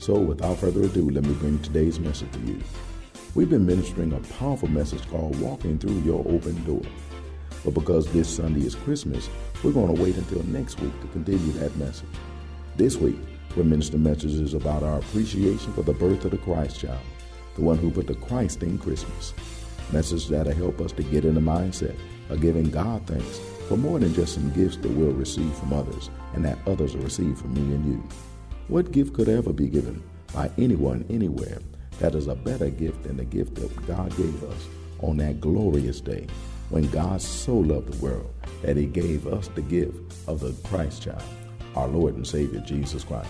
So, without further ado, let me bring today's message to you. We've been ministering a powerful message called Walking Through Your Open Door. But because this Sunday is Christmas, we're going to wait until next week to continue that message. This week, we're ministering messages about our appreciation for the birth of the Christ child, the one who put the Christ in Christmas. Messages that'll help us to get in the mindset of giving God thanks for more than just some gifts that we'll receive from others and that others will receive from me and you. What gift could ever be given by anyone anywhere that is a better gift than the gift that God gave us on that glorious day when God so loved the world that he gave us the gift of the Christ child, our Lord and Savior Jesus Christ.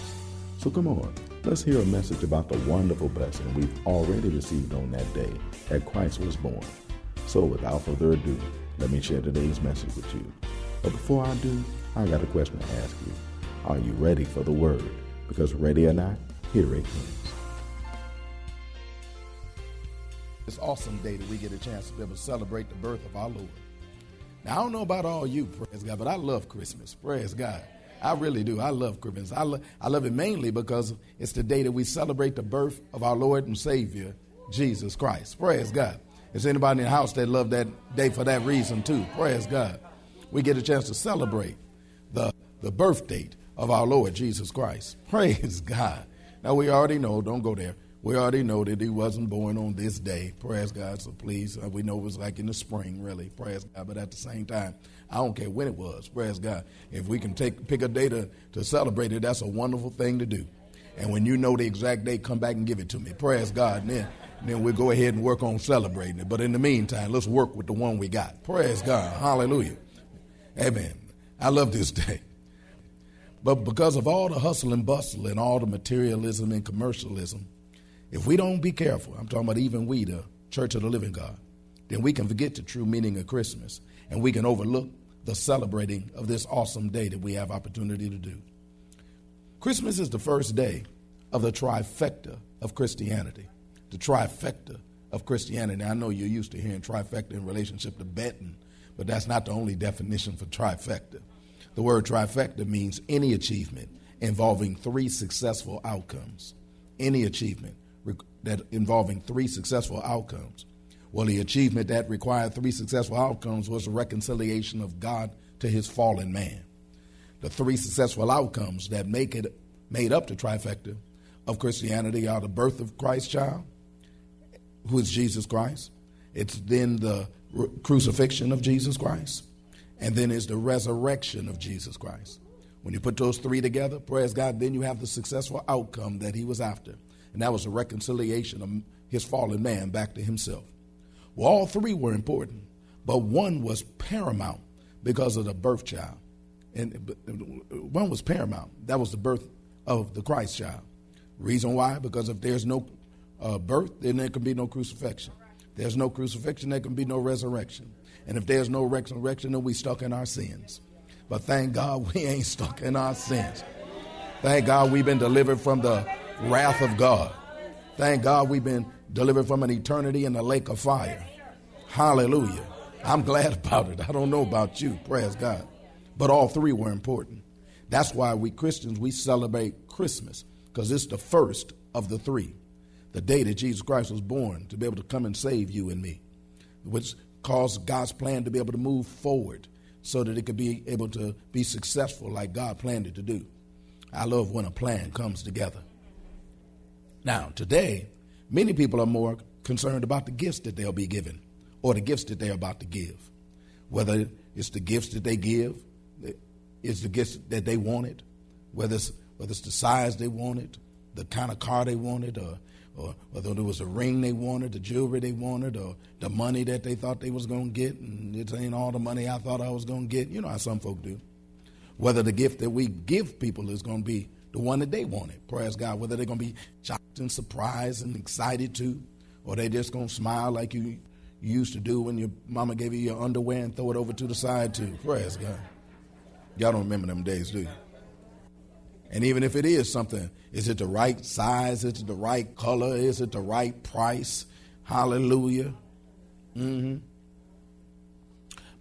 So come on, let's hear a message about the wonderful blessing we've already received on that day that Christ was born. So without further ado, let me share today's message with you. But before I do, I got a question to ask you. Are you ready for the word? Because ready or not, here it comes. This awesome day that we get a chance to be able to celebrate the birth of our Lord. Now, I don't know about all you, praise God, but I love Christmas. Praise God. I really do. I love Christmas. I, lo- I love it mainly because it's the day that we celebrate the birth of our Lord and Savior, Jesus Christ. Praise God. Is anybody in the house that love that day for that reason too? Praise God. We get a chance to celebrate the, the birth date of our Lord Jesus Christ. Praise God. Now we already know, don't go there. We already know that he wasn't born on this day. Praise God. So please, uh, we know it was like in the spring, really. Praise God. But at the same time, I don't care when it was. Praise God. If we can take pick a day to, to celebrate it, that's a wonderful thing to do. And when you know the exact date, come back and give it to me. Praise God. And then, then we'll go ahead and work on celebrating it. But in the meantime, let's work with the one we got. Praise God. Hallelujah. Amen. I love this day. But because of all the hustle and bustle and all the materialism and commercialism, if we don't be careful, I'm talking about even we, the Church of the Living God, then we can forget the true meaning of Christmas and we can overlook the celebrating of this awesome day that we have opportunity to do. Christmas is the first day of the trifecta of Christianity. The trifecta of Christianity. I know you're used to hearing trifecta in relationship to betting, but that's not the only definition for trifecta. The word trifecta means any achievement involving three successful outcomes. Any achievement that involving three successful outcomes. Well, the achievement that required three successful outcomes was the reconciliation of God to his fallen man. The three successful outcomes that make it made up the trifecta of Christianity are the birth of Christ's child, who is Jesus Christ. It's then the crucifixion of Jesus Christ, and then is the resurrection of Jesus Christ. When you put those three together, praise God, then you have the successful outcome that he was after and that was the reconciliation of his fallen man back to himself. Well, all three were important, but one was paramount because of the birth child. And one was paramount. That was the birth of the Christ child. Reason why? Because if there's no uh, birth, then there can be no crucifixion. There's no crucifixion, there can be no resurrection. And if there's no resurrection, then we stuck in our sins. But thank God we ain't stuck in our sins. Thank God we've been delivered from the wrath of God. Thank God we've been delivered from an eternity in the lake of fire. Hallelujah. I'm glad about it. I don't know about you. Praise God. But all three were important. That's why we Christians, we celebrate Christmas because it's the first of the three. The day that Jesus Christ was born to be able to come and save you and me, which caused God's plan to be able to move forward so that it could be able to be successful like God planned it to do. I love when a plan comes together. Now, today, many people are more concerned about the gifts that they'll be given or the gifts that they're about to give. Whether it's the gifts that they give, it's the gifts that they wanted, whether it's, whether it's the size they wanted, the kind of car they wanted, or, or whether it was a ring they wanted, the jewelry they wanted, or the money that they thought they was going to get, and it ain't all the money I thought I was going to get. You know how some folk do. Whether the gift that we give people is going to be the one that they wanted, praise God. Whether they're going to be shocked and surprised and excited too, or they just going to smile like you, you used to do when your mama gave you your underwear and throw it over to the side too. Praise God. Y'all don't remember them days, do you? And even if it is something, is it the right size? Is it the right color? Is it the right price? Hallelujah. Mm-hmm.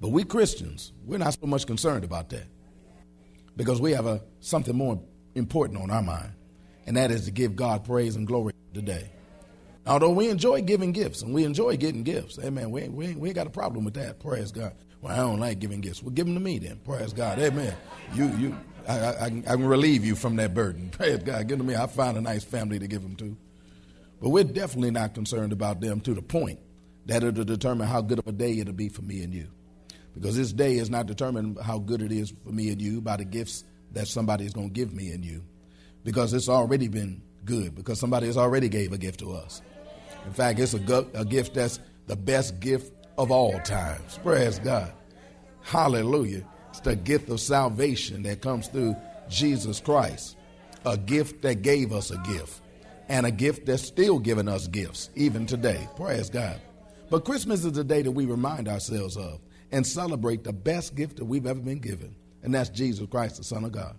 But we Christians, we're not so much concerned about that because we have a, something more important on our mind, and that is to give God praise and glory today. Although we enjoy giving gifts and we enjoy getting gifts, amen. We, we, we ain't got a problem with that. Praise God. Well, I don't like giving gifts. Well, give them to me then. Praise God. Amen. You, you, I, I, I, can, relieve you from that burden. Praise God. Give to me. I find a nice family to give them to. But we're definitely not concerned about them to the point that it'll determine how good of a day it'll be for me and you. Because this day is not determined how good it is for me and you by the gifts that somebody is going to give me and you. Because it's already been good, because somebody has already gave a gift to us. In fact, it's a, a gift that's the best gift of all times. Praise God. Hallelujah. It's the gift of salvation that comes through Jesus Christ. A gift that gave us a gift. And a gift that's still giving us gifts, even today. Praise God. But Christmas is the day that we remind ourselves of and celebrate the best gift that we've ever been given. And that's Jesus Christ, the Son of God.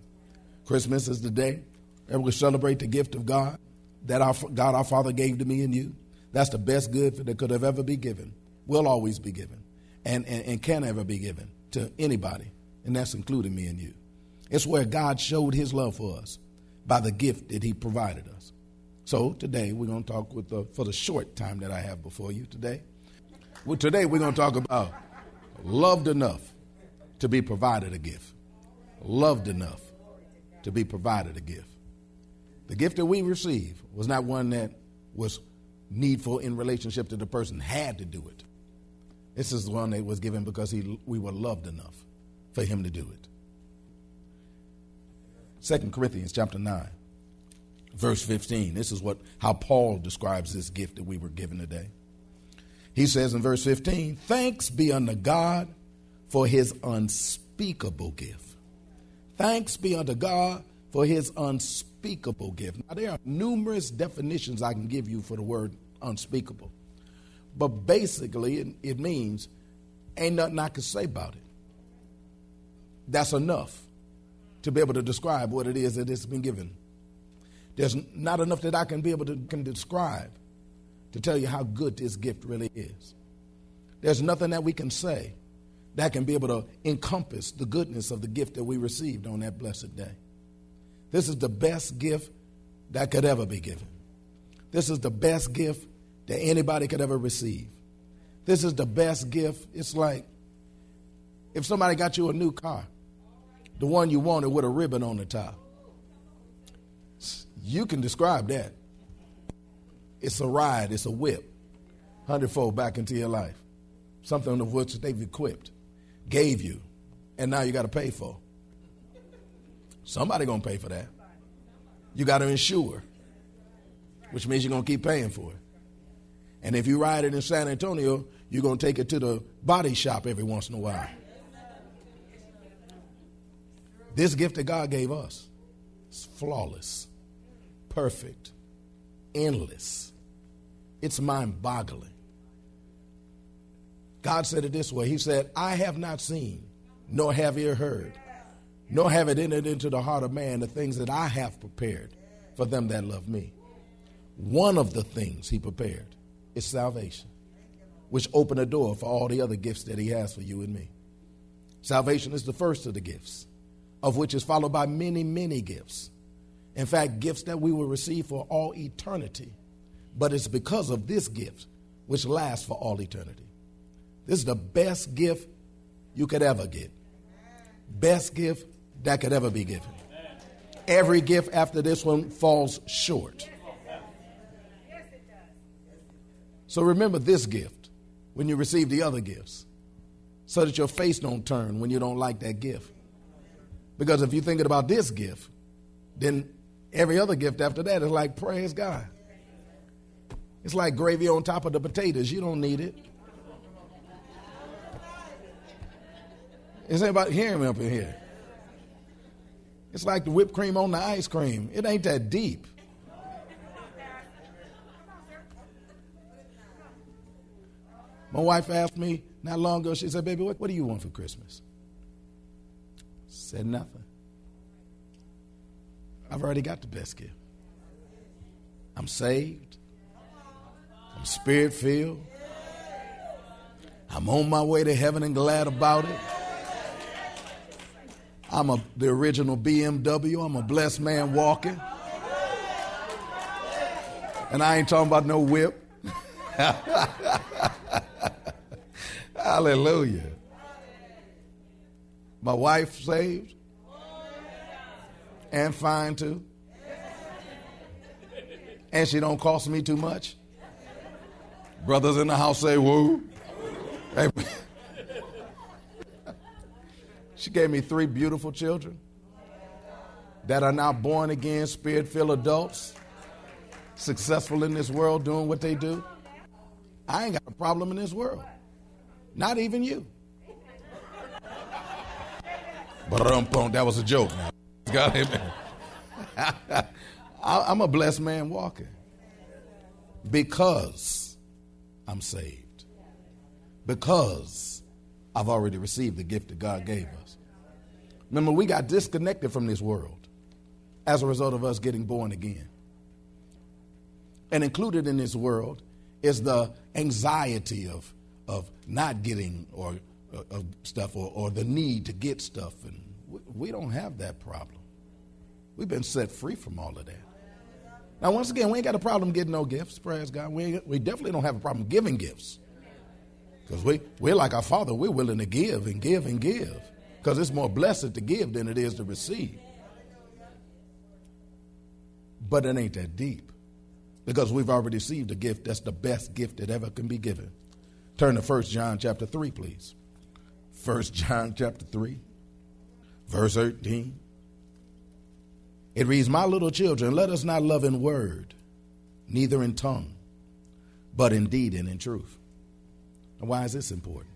Christmas is the day that we celebrate the gift of God that our God our Father gave to me and you. That's the best gift that could have ever be given will always be given and, and, and can ever be given to anybody, and that's including me and you. It's where God showed his love for us by the gift that he provided us. So today we're going to talk with the, for the short time that I have before you today. Well, today we're going to talk about loved enough to be provided a gift. Loved enough to be provided a gift. The gift that we receive was not one that was needful in relationship to the person had to do it. This is the one that was given because he, we were loved enough for him to do it. 2 Corinthians chapter 9, verse 15. This is what how Paul describes this gift that we were given today. He says in verse 15, Thanks be unto God for his unspeakable gift. Thanks be unto God for his unspeakable gift. Now, there are numerous definitions I can give you for the word unspeakable. But basically, it, it means ain't nothing I can say about it. That's enough to be able to describe what it is that it's been given. There's not enough that I can be able to can describe to tell you how good this gift really is. There's nothing that we can say that can be able to encompass the goodness of the gift that we received on that blessed day. This is the best gift that could ever be given. This is the best gift that anybody could ever receive. This is the best gift. It's like if somebody got you a new car, the one you wanted with a ribbon on the top. You can describe that. It's a ride, it's a whip, hundredfold back into your life. Something of which they've equipped, gave you, and now you got to pay for. Somebody gonna pay for that. You got to insure, which means you're gonna keep paying for it. And if you ride it in San Antonio, you're to take it to the body shop every once in a while. This gift that God gave us is flawless, perfect, endless. It's mind boggling. God said it this way He said, I have not seen, nor have ear heard, nor have it entered into the heart of man the things that I have prepared for them that love me. One of the things He prepared is salvation, which opened a door for all the other gifts that He has for you and me. Salvation is the first of the gifts, of which is followed by many, many gifts. In fact, gifts that we will receive for all eternity. But it's because of this gift which lasts for all eternity. This is the best gift you could ever get. Best gift that could ever be given. Every gift after this one falls short. So remember this gift when you receive the other gifts so that your face don't turn when you don't like that gift. Because if you're thinking about this gift, then every other gift after that is like praise God. It's like gravy on top of the potatoes. You don't need it. Is anybody hearing me up in here? It's like the whipped cream on the ice cream. It ain't that deep. My wife asked me not long ago, she said, Baby, what, what do you want for Christmas? Said nothing. I've already got the best gift. I'm saved. I'm spirit filled. I'm on my way to heaven and glad about it. I'm a, the original BMW. I'm a blessed man walking. And I ain't talking about no whip. Hallelujah. My wife saved and fine too. And she don't cost me too much. Brothers in the house say woo. She gave me three beautiful children that are now born again, spirit filled adults, successful in this world, doing what they do. I ain't got a problem in this world. Not even you. That was a joke now. God, amen. I'm a blessed man walking because I'm saved. Because I've already received the gift that God gave us. Remember, we got disconnected from this world as a result of us getting born again. And included in this world is the anxiety of, of not getting or Uh, of stuff or, or the need to get stuff. And we, we don't have that problem. We've been set free from all of that. Now, once again, we ain't got a problem getting no gifts, praise God. We, we definitely don't have a problem giving gifts. Because we, we're like our Father, we're willing to give and give and give. Because it's more blessed to give than it is to receive. But it ain't that deep. Because we've already received a gift that's the best gift that ever can be given. Turn to 1 John chapter 3, please. 1 John chapter 3, verse 13. It reads, My little children, let us not love in word, neither in tongue, but in deed and in truth. Now, why is this important?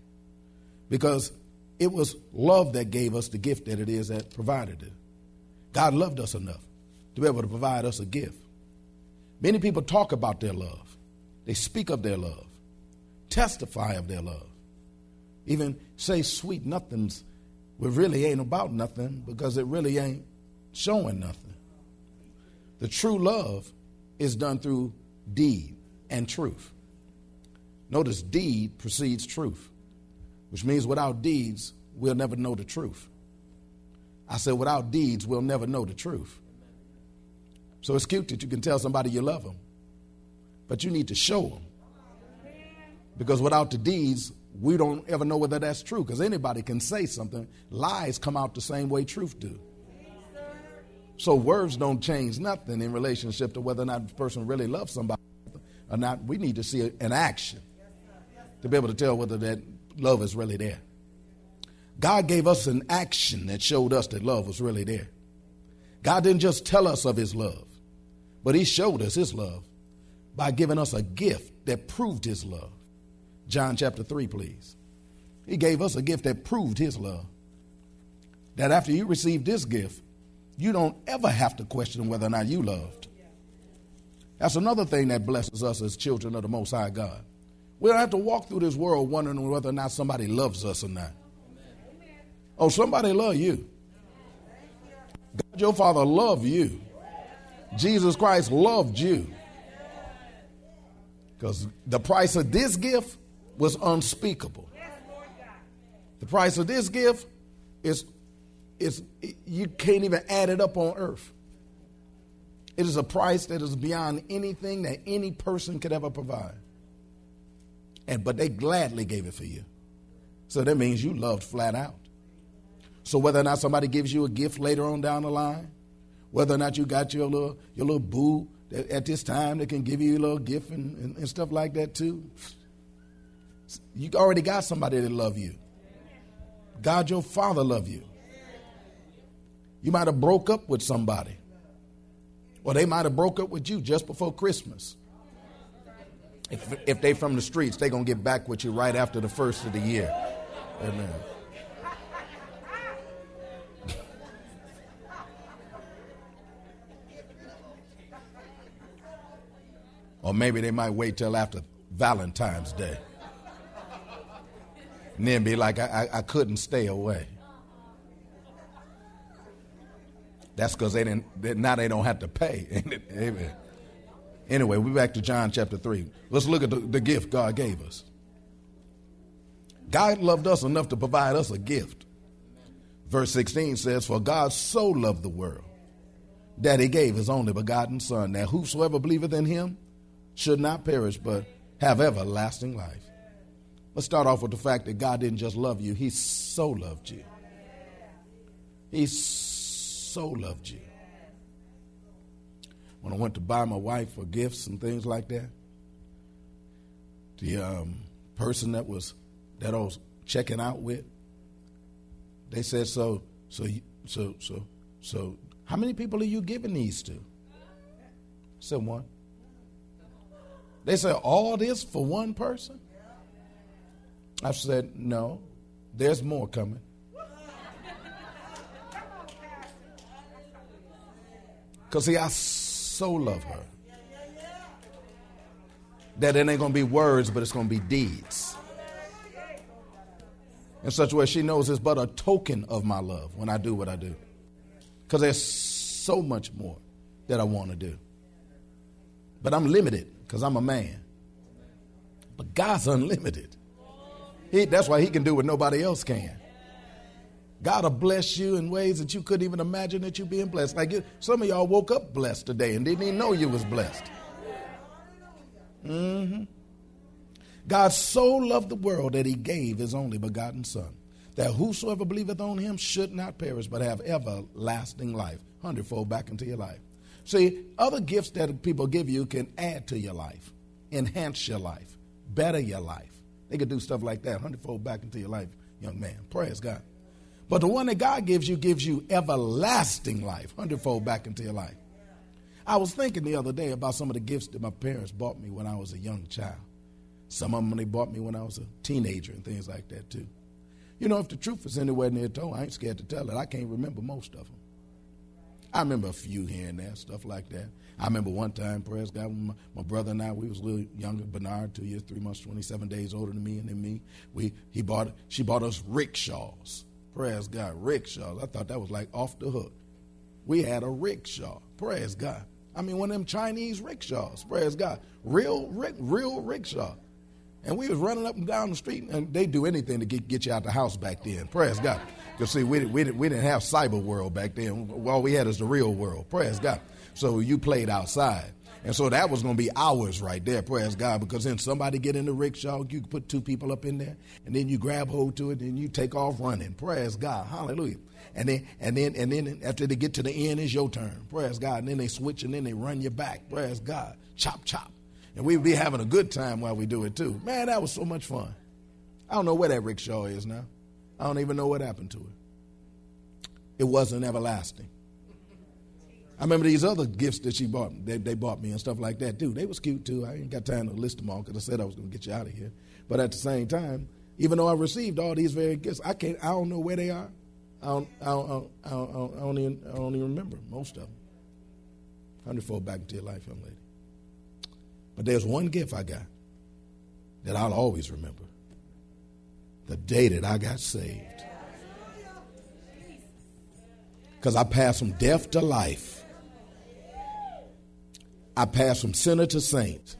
Because it was love that gave us the gift that it is that provided it. God loved us enough to be able to provide us a gift. Many people talk about their love, they speak of their love, testify of their love, even say sweet nothings, but really ain't about nothing because it really ain't showing nothing. The true love is done through deed and truth. Notice deed precedes truth, which means without deeds, we'll never know the truth. I said, without deeds, we'll never know the truth. So it's cute that you can tell somebody you love them, but you need to show them. Because without the deeds, we don't ever know whether that's true. Because anybody can say something. Lies come out the same way truth do. So words don't change nothing in relationship to whether or not the person really loves somebody or not. We need to see an action to be able to tell whether that love is really there. God gave us an action that showed us that love was really there. God didn't just tell us of his love, but he showed us his love by giving us a gift that proved his love. John chapter 3, please. He gave us a gift that proved his love. That after you receive this gift, you don't ever have to question whether or not you loved. That's another thing that blesses us as children of the Most High God. We don't have to walk through this world wondering whether or not somebody loves us or not. Oh, somebody love you. God, your Father, loved you. Jesus Christ loved you. Because the price of this gift was unspeakable. The price of this gift is, is you can't even add it up on earth. It is a price that is beyond anything that any person could ever provide. And but they gladly gave it for you. So that means you loved flat out. So whether or not somebody gives you a gift later on down the line, whether or not you got your little your little boo at this time they can give you a little gift and, and, and stuff like that too. You already got somebody that love you. God, your father love you. You might have broke up with somebody. Or they might have broke up with you just before Christmas. If, if they from the streets, they going to get back with you right after the first of the year. Amen. or maybe they might wait till after Valentine's Day. And then be like, I, I, I couldn't stay away. That's because they didn't. They, now they don't have to pay. Amen. Anyway, we're back to John chapter three. Let's look at the, the gift God gave us. God loved us enough to provide us a gift. Verse 16 says, For God so loved the world that he gave his only begotten Son, that whosoever believeth in him should not perish, but have everlasting life. Let's start off with the fact that God didn't just love you, He so loved you. He so loved you. When I went to buy my wife for gifts and things like that, the um, person that was that I was checking out with, they said, "So, so, so, so, so, how many people are you giving these to?" Someone. They said, "All this for one person." I said, No, there's more coming. Because, see, I so love her that it ain't going to be words, but it's going to be deeds. In such a way, she knows it's but a token of my love when I do what I do. Because there's so much more that I want to do. But I'm limited because I'm a man. But God's unlimited. He, that's why he can do what nobody else can. God will bless you in ways that you couldn't even imagine that you being blessed. Like some of y'all woke up blessed today and didn't even know you was blessed. Mm-hmm. God so loved the world that he gave his only begotten Son, that whosoever believeth on him should not perish, but have everlasting life. Hundredfold back into your life. See, other gifts that people give you can add to your life, enhance your life, better your life. They could do stuff like that, hundredfold back into your life, young man. Praise God. But the one that God gives you gives you everlasting life, hundredfold back into your life. I was thinking the other day about some of the gifts that my parents bought me when I was a young child. Some of them they bought me when I was a teenager and things like that too. You know, if the truth is anywhere near told, I ain't scared to tell it. I can't remember most of them. I remember a few here and there, stuff like that. I remember one time, praise God, my, my, brother and I, we was a little younger, Bernard, two years, three months, 27 days older than me and then me. We, he bought, she bought us rickshaws. Praise God, rickshaws. I thought that was like off the hook. We had a rickshaw. Praise God. I mean, one of them Chinese rickshaws. Praise God. Real, real rickshaw. And we was running up and down the street, and they do anything to get, get you out the house back then. Praise God. Because see, we, we, we didn't have cyber world back then. All we had is the real world. Praise God. So you played outside. And so that was going to be hours right there, praise God, because then somebody get in the rickshaw, you put two people up in there, and then you grab hold to it, and you take off running. Praise God, hallelujah. And then and then and then after they get to the end, it's your turn. Praise God. And then they switch and then they run you back. Praise God. Chop chop. And we would be having a good time while we do it too. Man, that was so much fun. I don't know where that rickshaw is now. I don't even know what happened to it. It wasn't everlasting. I remember these other gifts that she bought, they, they bought me and stuff like that too. They was cute too. I ain't got time to list them all because I said I was going to get you out of here. But at the same time, even though I received all these very gifts, I can't. I don't know where they are. I don't. I don't. I don't, I don't, I even. I don't even remember most of them. Hundredfold back into your life, young lady. But there's one gift I got that I'll always remember. The day that I got saved. Because I passed from death to life I passed from sinner to saint.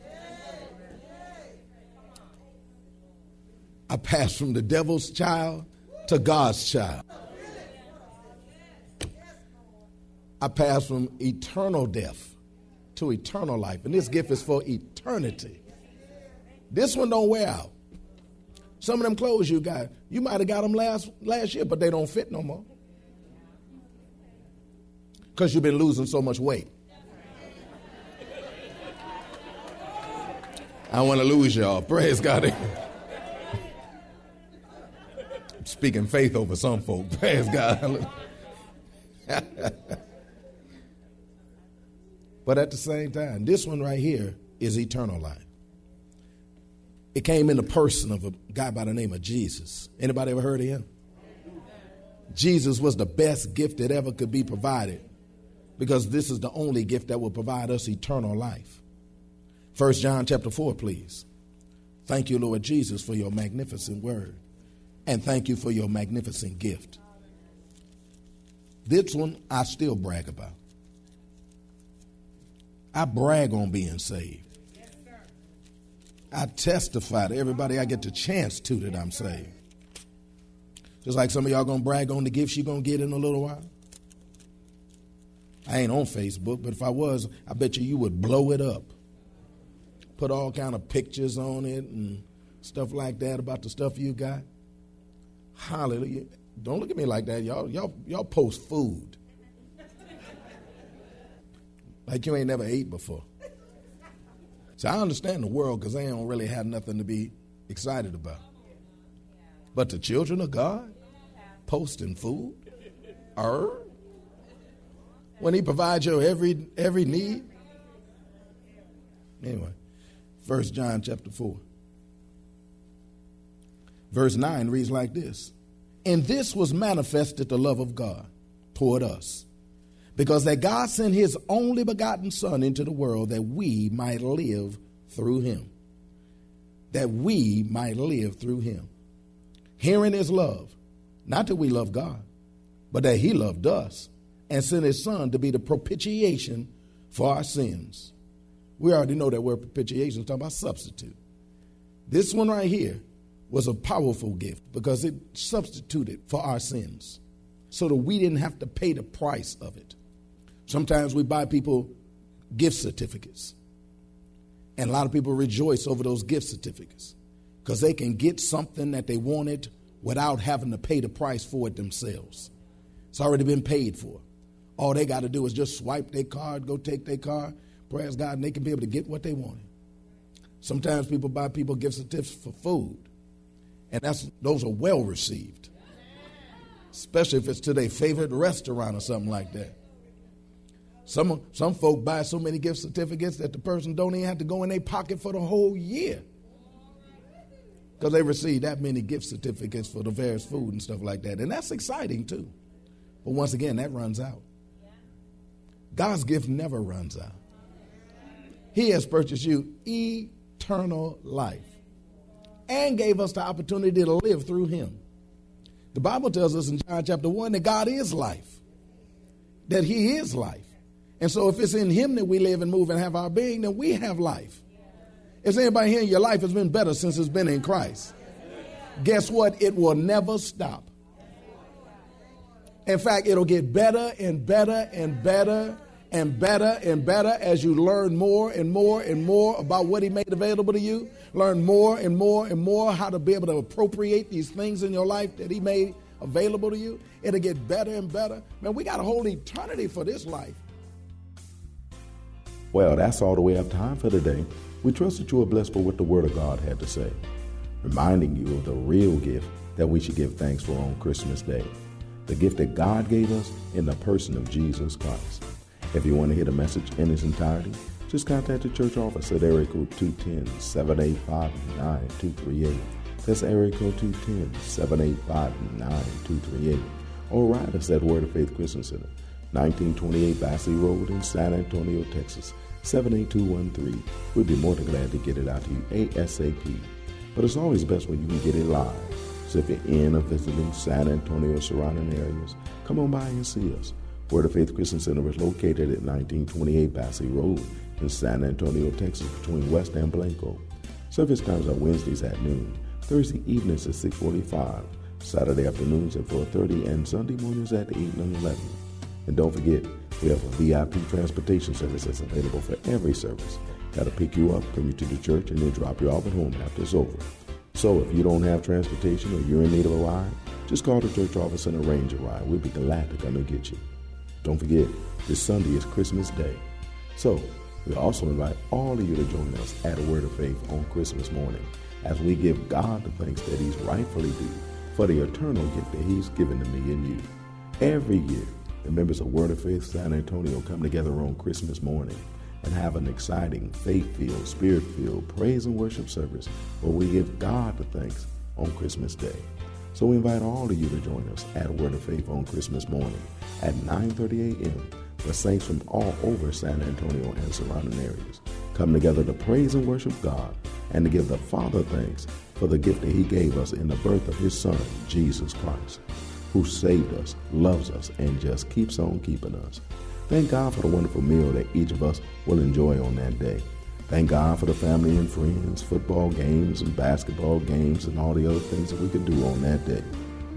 I passed from the devil's child to God's child. I passed from eternal death to eternal life. And this gift is for eternity. This one don't wear out. Some of them clothes you got, you might have got them last, last year, but they don't fit no more. Because you've been losing so much weight. I want to lose y'all. Praise God. Speaking faith over some folk. Praise God. but at the same time, this one right here is eternal life. It came in the person of a guy by the name of Jesus. Anybody ever heard of him? Jesus was the best gift that ever could be provided because this is the only gift that will provide us eternal life. First John chapter 4, please. Thank you, Lord Jesus, for your magnificent word. And thank you for your magnificent gift. This one I still brag about. I brag on being saved. I testify to everybody I get the chance to that I'm saved. Just like some of y'all gonna brag on the gifts you're gonna get in a little while. I ain't on Facebook, but if I was, I bet you you would blow it up. Put all kind of pictures on it and stuff like that about the stuff you got. Hallelujah. Don't look at me like that. Y'all, y'all, y'all post food. Like you ain't never ate before. So I understand the world because they don't really have nothing to be excited about. But the children of God posting food, er, when He provides your every every need. Anyway, First John chapter four, verse nine reads like this: "In this was manifested the love of God toward us." Because that God sent his only begotten Son into the world that we might live through him. That we might live through him. Herein is love, not that we love God, but that he loved us and sent his Son to be the propitiation for our sins. We already know that word propitiation is talking about substitute. This one right here was a powerful gift because it substituted for our sins so that we didn't have to pay the price of it. Sometimes we buy people gift certificates. And a lot of people rejoice over those gift certificates because they can get something that they wanted without having to pay the price for it themselves. It's already been paid for. All they got to do is just swipe their card, go take their card, praise God, and they can be able to get what they wanted. Sometimes people buy people gift certificates for food, and that's those are well received, especially if it's to their favorite restaurant or something like that. Some, some folk buy so many gift certificates that the person don't even have to go in their pocket for the whole year. Because they receive that many gift certificates for the various food and stuff like that. And that's exciting too. But once again, that runs out. God's gift never runs out. He has purchased you eternal life and gave us the opportunity to live through Him. The Bible tells us in John chapter 1 that God is life, that He is life. And so if it's in him that we live and move and have our being, then we have life. Is anybody here your life has been better since it's been in Christ? Guess what? It will never stop. In fact, it'll get better and better and better and better and better as you learn more and more and more about what he made available to you. Learn more and more and more how to be able to appropriate these things in your life that he made available to you. It'll get better and better. Man, we got a whole eternity for this life. Well, that's all the way have time for today. We trust that you are blessed for what the Word of God had to say, reminding you of the real gift that we should give thanks for on Christmas Day. The gift that God gave us in the person of Jesus Christ. If you want to hear the message in its entirety, just contact the church office at area code 210-785-9238. That's area code 210-785-9238. Or write us at Word of Faith Christian Center, 1928 Basse Road in San Antonio, Texas 78213. We'd be more than glad to get it out to you ASAP. But it's always best when you can get it live. So if you're in or visiting San Antonio surrounding areas, come on by and see us. Word of Faith Christian Center is located at 1928 Basse Road in San Antonio, Texas, between West and Blanco. Service times are Wednesdays at noon, Thursday evenings at 6:45, Saturday afternoons at 4:30, and Sunday mornings at 8 and 11. And don't forget, we have a VIP transportation service that's available for every service. That'll pick you up, bring you to the church, and then drop you off at home after it's over. So if you don't have transportation or you're in need of a ride, just call the church office and arrange a ride. We'll be glad to come and get you. Don't forget, this Sunday is Christmas Day. So We also invite all of you to join us at a Word of Faith on Christmas morning as we give God the thanks that He's rightfully due for the eternal gift that He's given to me and you. Every year, the members of Word of Faith San Antonio come together on Christmas morning and have an exciting, faith filled, spirit filled praise and worship service where we give God the thanks on Christmas Day. So we invite all of you to join us at Word of Faith on Christmas morning at 9:30 a.m where saints from all over San Antonio and surrounding areas come together to praise and worship God and to give the Father thanks for the gift that He gave us in the birth of His Son, Jesus Christ, who saved us, loves us, and just keeps on keeping us. Thank God for the wonderful meal that each of us will enjoy on that day. Thank God for the family and friends, football games and basketball games, and all the other things that we can do on that day.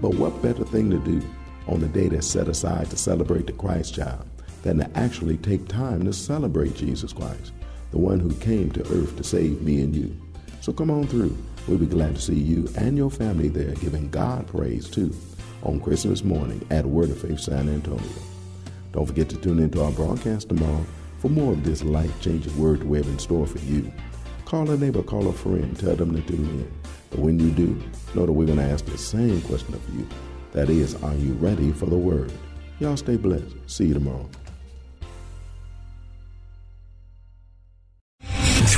But what better thing to do on the day that's set aside to celebrate the Christ child than to actually take time to celebrate Jesus Christ, the one who came to earth to save me and you. So come on through. We'll be glad to see you and your family there giving God praise too on Christmas morning at Word of Faith San Antonio. Don't forget to tune into our broadcast tomorrow for more of this life changing word we have in store for you. Call a neighbor, call a friend, tell them to tune in. But when you do, know that we're going to ask the same question of you. That is, are you ready for the word? Y'all stay blessed. See you tomorrow.